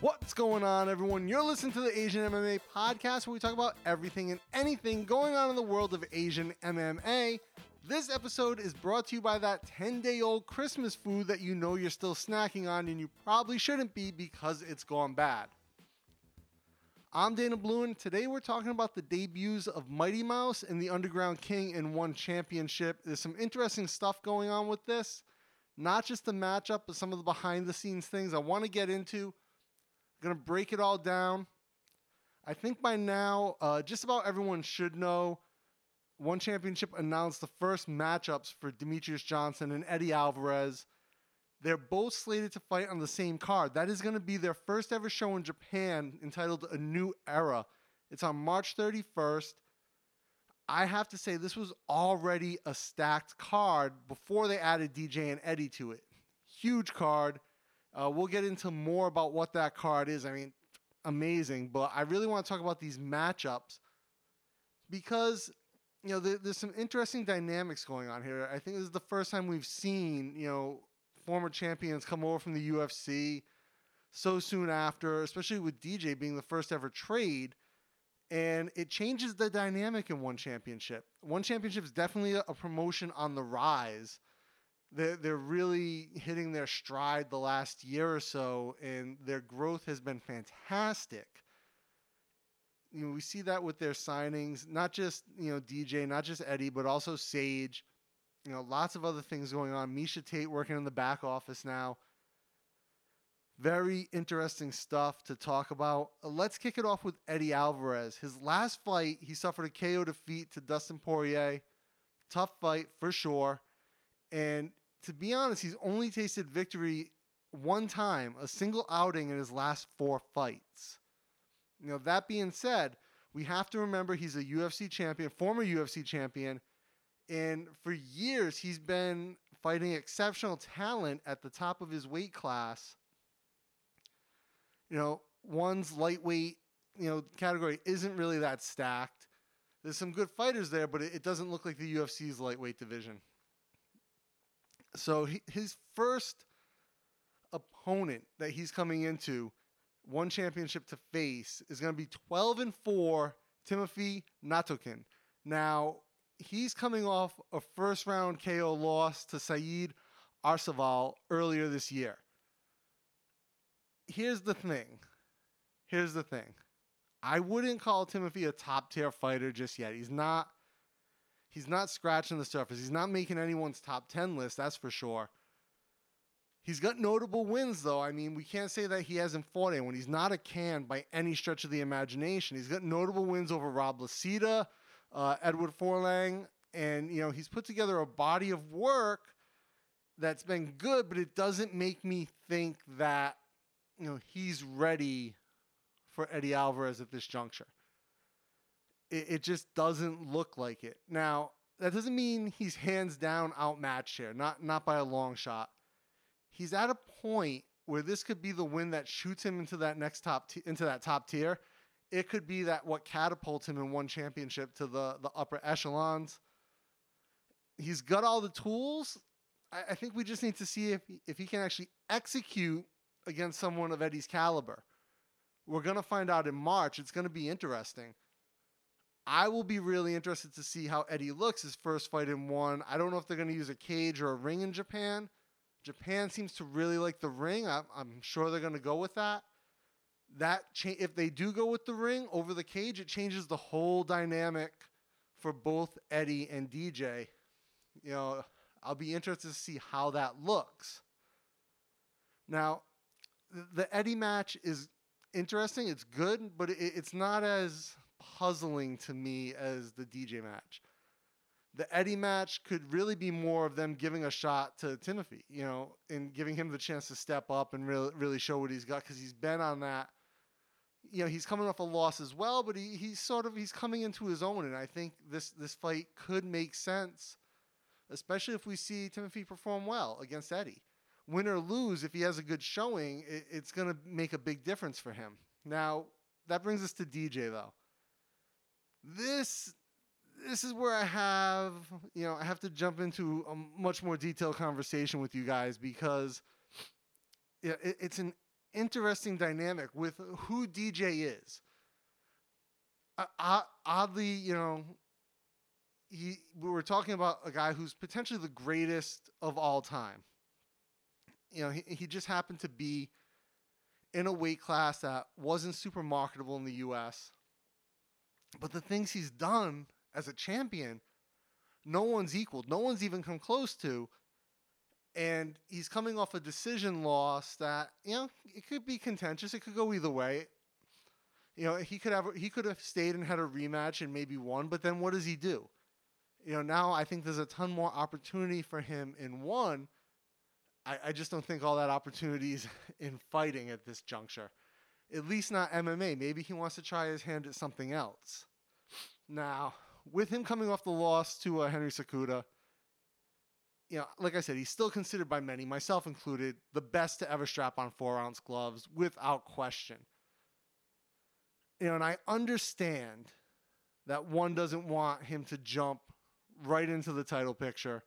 What's going on, everyone? You're listening to the Asian MMA podcast where we talk about everything and anything going on in the world of Asian MMA. This episode is brought to you by that 10 day old Christmas food that you know you're still snacking on and you probably shouldn't be because it's gone bad. I'm Dana Blouin, and today we're talking about the debuts of Mighty Mouse and the Underground King in one championship. There's some interesting stuff going on with this, not just the matchup, but some of the behind the scenes things I want to get into I'm gonna break it all down. I think by now, uh, just about everyone should know. One Championship announced the first matchups for Demetrious Johnson and Eddie Alvarez. They're both slated to fight on the same card. That is going to be their first ever show in Japan entitled A New Era. It's on March 31st. I have to say, this was already a stacked card before they added DJ and Eddie to it. Huge card. Uh, we'll get into more about what that card is. I mean, amazing. But I really want to talk about these matchups because you know there, there's some interesting dynamics going on here. I think this is the first time we've seen you know former champions come over from the UFC so soon after, especially with DJ being the first ever trade. And it changes the dynamic in one championship. One championship is definitely a, promotion on the rise they're, they're really hitting their stride the last year or so, and their growth has been fantastic. You know, we see that with their signings, not just you know DJ, not just Eddie, but also Sage. You know, lots of other things going on. Miesha Tate working in the back office now. Very interesting stuff to talk about. Uh, let's kick it off with Eddie Alvarez. His last fight, he suffered a KO defeat to Dustin Poirier. Tough fight for sure. And to be honest, he's only tasted victory one time, a single outing in his last four fights. Know, that being said, we have to remember he's a UFC champion, former UFC champion, and for years he's been fighting exceptional talent at the top of his weight class. You know, one's lightweight, you know, category isn't really that stacked. There's some good fighters there, but it, doesn't look like the UFC's lightweight division. So he, his first opponent that he's coming into one championship to face is going to be 12 and 4 Timofey Nastyukhin. Now, he's coming off a first round KO loss to Saeed Arsaval earlier this year. Here's the thing. Here's the thing. I wouldn't call Timofey a top tier fighter just yet. He's not He's not scratching the surface. He's not making anyone's top 10 list, that's for sure. He's got notable wins, though. I mean, we can't say that he hasn't fought anyone. He's not a can by any stretch of the imagination. He's got notable wins over Rob Lisita, uh, Eduard Folayang, and, you know, he's put together a body of work that's been good, but it doesn't make me think that, you know, he's ready for Eddie Alvarez at this juncture it, it just doesn't look like it. Now, that doesn't mean he's hands down outmatched here, not not by a long shot. He's at a point where this could be the win that shoots him into that next top t- into that top tier. It could be that what catapults him in one championship to the the upper echelons. He's got all the tools. I, I think we just need to see if he, if he can actually execute against someone of Eddie's caliber. We're gonna find out in March. It's gonna be interesting. I will be really interested to see how Eddie looks his first fight in one. I don't know if they're going to use a cage or a ring in Japan. Japan seems to really like the ring. I'm, I'm sure they're going to go with that. That cha- if they do go with the ring over the cage, it changes the whole dynamic for both Eddie and DJ. You know, I'll be interested to see how that looks. Now, the Eddie match is interesting. It's good, but it's not as puzzling to me as the DJ match. The Eddie match could really be more of them giving a shot to Timofey, you know, and giving him the chance to step up and really really show what he's got because he's been on that. You know, he's coming off a loss as well, but he, he's sort of he's coming into his own, and I think this this fight could make sense, especially if we see Timofey perform well against Eddie. Win or lose, if he has a good showing, it, it's going to make a big difference for him. Now that brings us to DJ though this this is where I have, you know, I have to jump into a much more detailed conversation with you guys because it, it's an interesting dynamic with who DJ is. Uh, oddly, you know, he we were talking about a guy who's potentially the greatest of all time. You know, he, he just happened to be in a weight class that wasn't super marketable in the US. But the things he's done as a champion, no one's equaled. No one's even come close to. And he's coming off a decision loss that, you know, it could be contentious. It could go either way. You know, he could have he could have stayed and had a rematch and maybe won, but then what does he do? You know, now I think there's a ton more opportunity for him in one. I, I just don't think all that opportunity is in fighting at this juncture. At least not MMA. Maybe he wants to try his hand at something else. Now, with him coming off the loss to uh, Henry Cejudo, you know, like I said, he's still considered by many, myself included, the best to ever strap on four ounce gloves without question. You know, and I understand that one doesn't want him to jump right into the title picture.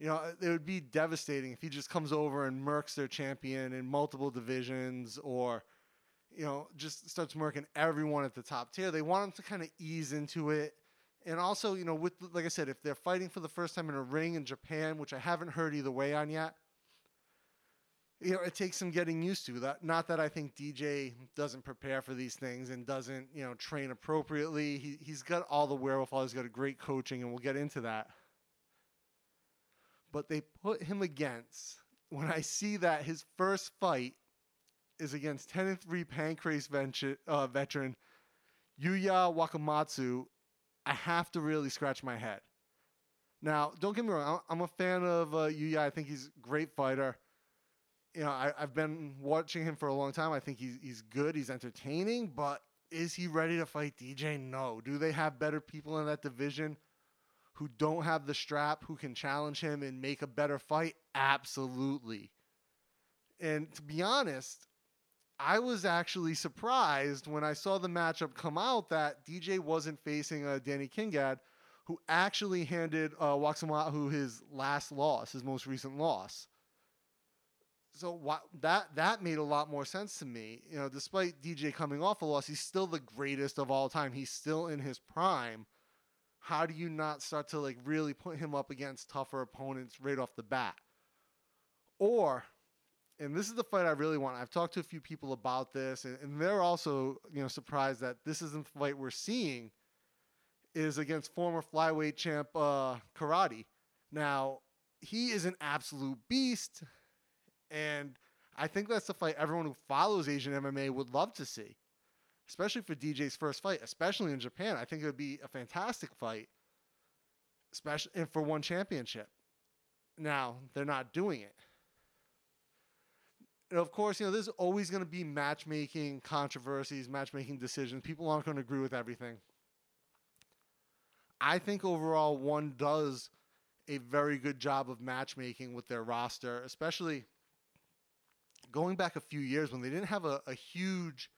You know, it would be devastating if he just comes over and murks their champion in multiple divisions or, you know, just starts murking everyone at the top tier. They want him to kind of ease into it. And also, you know, with like I said, if they're fighting for the first time in a ring in Japan, which I haven't heard either way on yet, you know, it takes some getting used to. That not that I think DJ doesn't prepare for these things and doesn't, you know, train appropriately. He he's got all the wherewithal. He's got a great coaching, and we'll get into that. But they put him against when I see that his first fight is against 10 and 3 Pancrase venture, uh, veteran Yuya Wakamatsu, I have to really scratch my head. Now, don't get me wrong, I'm a fan of uh, Yuya. I think he's a great fighter you know, I, have been watching him for a long time. I think he's he's good. He's entertaining, but is he ready to fight DJ? No. Do they have better people in that division who don't have the strap who can challenge him and make a better fight? Absolutely. And to be honest, I was actually surprised when I saw the matchup come out that DJ wasn't facing uh, Danny Kingad, who actually handed uh, Wakamatsu his last loss, his most recent loss so what, that that made a lot more sense to me. You know, despite DJ coming off a loss, he's still the greatest of all time. He's still in his prime. How do you not start to like really put him up against tougher opponents right off the bat? Or, and this is the fight I really want. I've talked to a few people about this, and, and they're also you know surprised that this isn't the fight we're seeing. Is against former flyweight champ uh, Kairat. Now he is an absolute beast and I think that's the fight everyone who follows Asian MMA would love to see, especially for DJ's first fight, especially in Japan. I think it would be a fantastic fight, especially and for one championship. Now they're not doing it. And of course, you know there's always going to be matchmaking controversies, matchmaking decisions. People aren't going to agree with everything. I think overall, one does a very good job of matchmaking with their roster, especially going back a few years when they didn't have a, a huge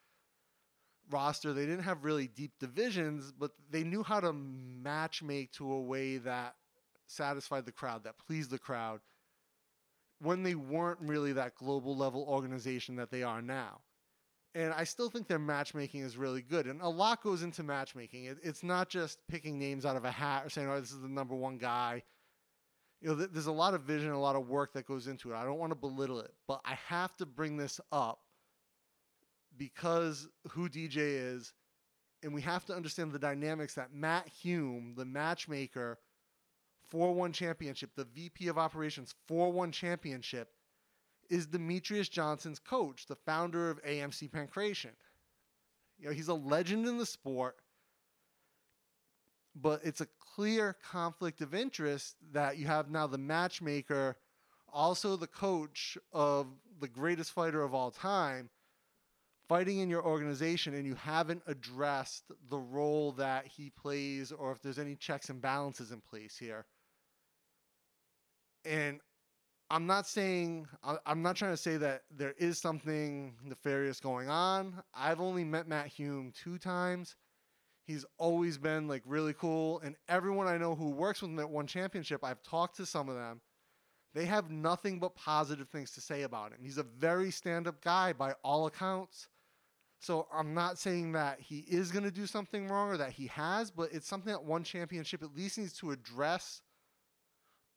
roster, they didn't have really deep divisions, but they knew how to match make to a way that satisfied the crowd, that pleased the crowd when they weren't really that global level organization that they are now. And I still think their matchmaking is really good. And a lot goes into matchmaking. It, it's not just picking names out of a hat or saying, oh, this is the number one guy you know, th- there's a lot of vision, a lot of work that goes into it. I don't want to belittle it, but I have to bring this up because who DJ is, and we have to understand the dynamics that Matt Hume, the matchmaker for one championship, the VP of operations for one championship, is Demetrious Johnson's coach, the founder of AMC Pankration. You know, he's a legend in the sport but it's a clear conflict of interest that you have now the matchmaker, also the coach of the greatest fighter of all time, fighting in your organization, and you haven't addressed the role that he plays or if there's any checks and balances in place here. And I'm not saying, I'm not trying to say that there is something nefarious going on. I've only met Matt Hume two times He's always been like really cool. And everyone I know who works with him at one championship, I've talked to some of them. They have nothing but positive things to say about him. He's a very stand up guy by all accounts. So I'm not saying that he is going to do something wrong or that he has, but it's something that one championship at least needs to address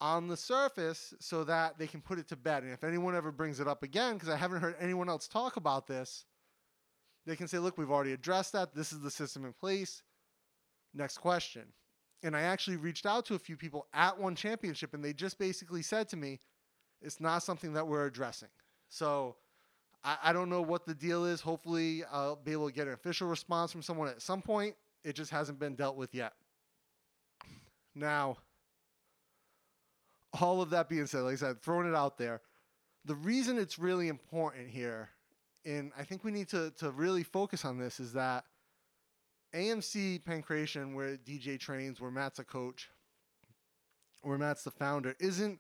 on the surface so that they can put it to bed. And if anyone ever brings it up again, because I haven't heard anyone else talk about this, they can say, look, we've already addressed that. This is the system in place. Next question. And I actually reached out to a few people at one championship, and they just basically said to me, it's not something that we're addressing. So I, I don't know what the deal is. Hopefully, I'll be able to get an official response from someone at some point. It just hasn't been dealt with yet. Now, all of that being said, like I said, throwing it out there, the reason it's really important here, and I think we need to, to really focus on this, is that AMC Pankration, where DJ trains, where Matt's a coach, where Matt's the founder, isn't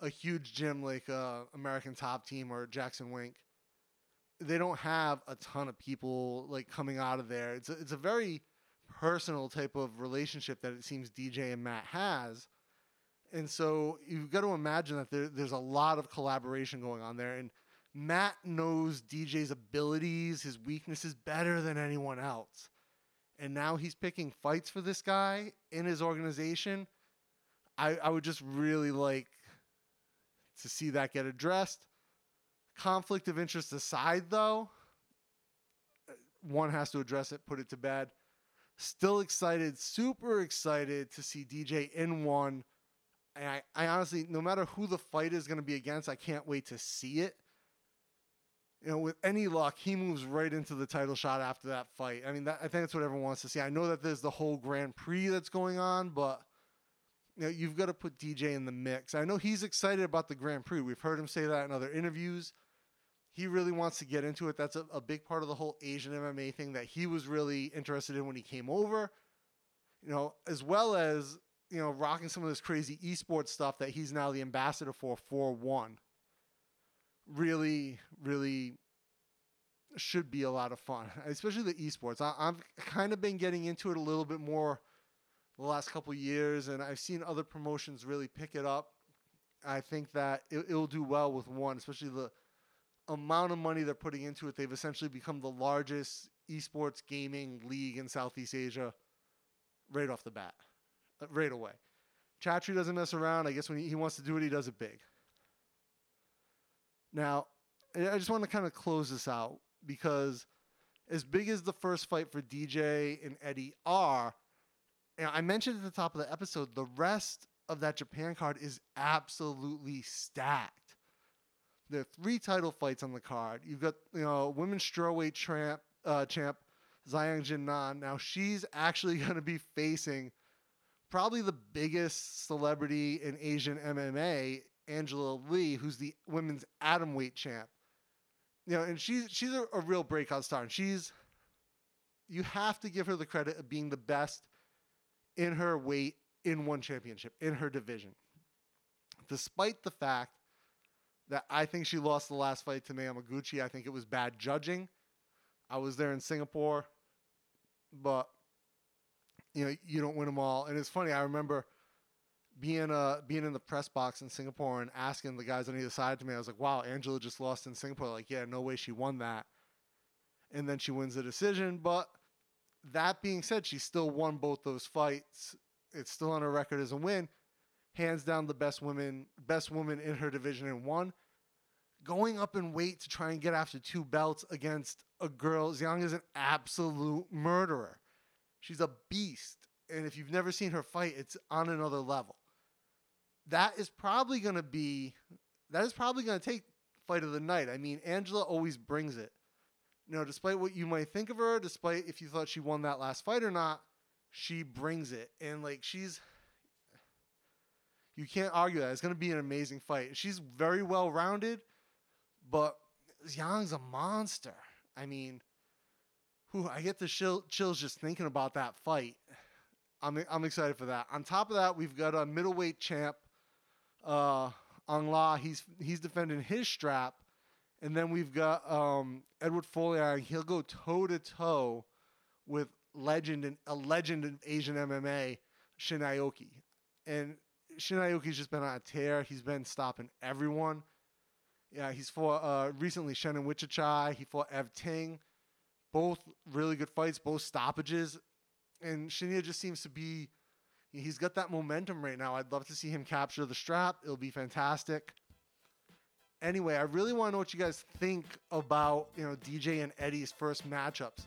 a huge gym like uh, American Top Team or Jackson Wink. They don't have a ton of people like coming out of there. It's a, it's a very personal type of relationship that it seems DJ and Matt has. And so you've got to imagine that there, there's a lot of collaboration going on there. And Matt knows DJ's abilities, his weaknesses better than anyone else. And now he's picking fights for this guy in his organization. I, I would just really like to see that get addressed. Conflict of interest aside, though, one has to address it, put it to bed. Still excited, super excited to see DJ in one and I, I honestly, no matter who the fight is going to be against, I can't wait to see it. You know, with any luck, he moves right into the title shot after that fight. I mean, that, I think that's what everyone wants to see. I know that there's the whole Grand Prix that's going on, but you know, you've got to put DJ in the mix. I know he's excited about the Grand Prix. We've heard him say that in other interviews. He really wants to get into it. That's a, a big part of the whole Asian MMA thing that he was really interested in when he came over. You know, as well as you know, rocking some of this crazy esports stuff that he's now the ambassador for for one. Really, really should be a lot of fun, especially the esports. I, have kind of been getting into it a little bit more the last couple years, and I've seen other promotions really pick it up. I think that it, it'll do well with one, especially the amount of money they're putting into it. They've essentially become the largest esports gaming league in Southeast Asia right off the bat uh, right away. Chatri doesn't mess around. I guess when he, he wants to do it, he does it big. Now, I just want to kind of close this out because as big as the first fight for DJ and Eddie are, and I mentioned at the top of the episode, the rest of that Japan card is absolutely stacked. There are three title fights on the card. You've got you know women's strawweight champ uh, champ Jingnan. Now she's actually going to be facing probably the biggest celebrity in Asian MMA, Angela Lee, who's the women's atom weight champ. You know, and she's she's a, a real breakout star, and she's you have to give her the credit of being the best in her weight in one championship in her division. Despite the fact that I think she lost the last fight to Mei Yamaguchi, I think it was bad judging. I was there in Singapore, but you know you don't win them all. And it's funny. I remember being uh being in the press box in Singapore and asking the guys on either side to me. I was like, "Wow, Angela just lost in Singapore." Like, yeah, no way she won that. And then she wins the decision. But that being said, she still won both those fights. It's still on her record as a win. Hands down, the best woman, best woman in her division and won. Going up in weight to try and get after two belts against a girl young as an absolute murderer. She's a beast. And if you've never seen her fight, it's on another level. That is probably going to be, that is probably going to take fight of the night. I mean, Angela always brings it. You know, despite what you might think of her, despite if you thought she won that last fight or not, she brings it. And like, she's, you can't argue that. It's going to be an amazing fight. She's very well rounded, but Zhang's a monster. I mean, whew, I get the chill, chills just thinking about that fight. I'm I'm excited for that. On top of that, we've got a middleweight champ, uh, Aung La. He's he's defending his strap, and then we've got um, Eduard Folayang. He'll go toe to toe with legend and a legend in Asian MMA, Shin Aoki, and Shin Aoki's just been on a tear. He's been stopping everyone. Yeah, he's fought uh, recently Shannon Wiratchai. He fought Ev Ting. Both really good fights, both stoppages. And Shinya just seems to be, he's got that momentum right now. I'd love to see him capture the strap. It'll be fantastic. Anyway, I really want to know what you guys think about, you know, DJ and Eddie's first matchups.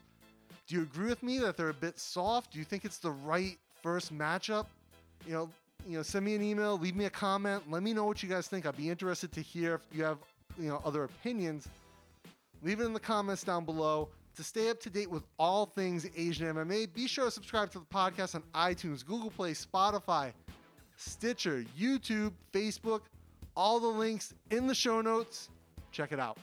Do you agree with me that they're a bit soft? Do you think it's the right first matchup? You know, you know, send me an email, leave me a comment, let me know what you guys think. I'd be interested to hear if you have, you know, other opinions. Leave it in the comments down below. To stay up to date with all things Asian MMA, be sure to subscribe to the podcast on iTunes, Google Play, Spotify, Stitcher, YouTube, Facebook. All the links in the show notes. Check it out.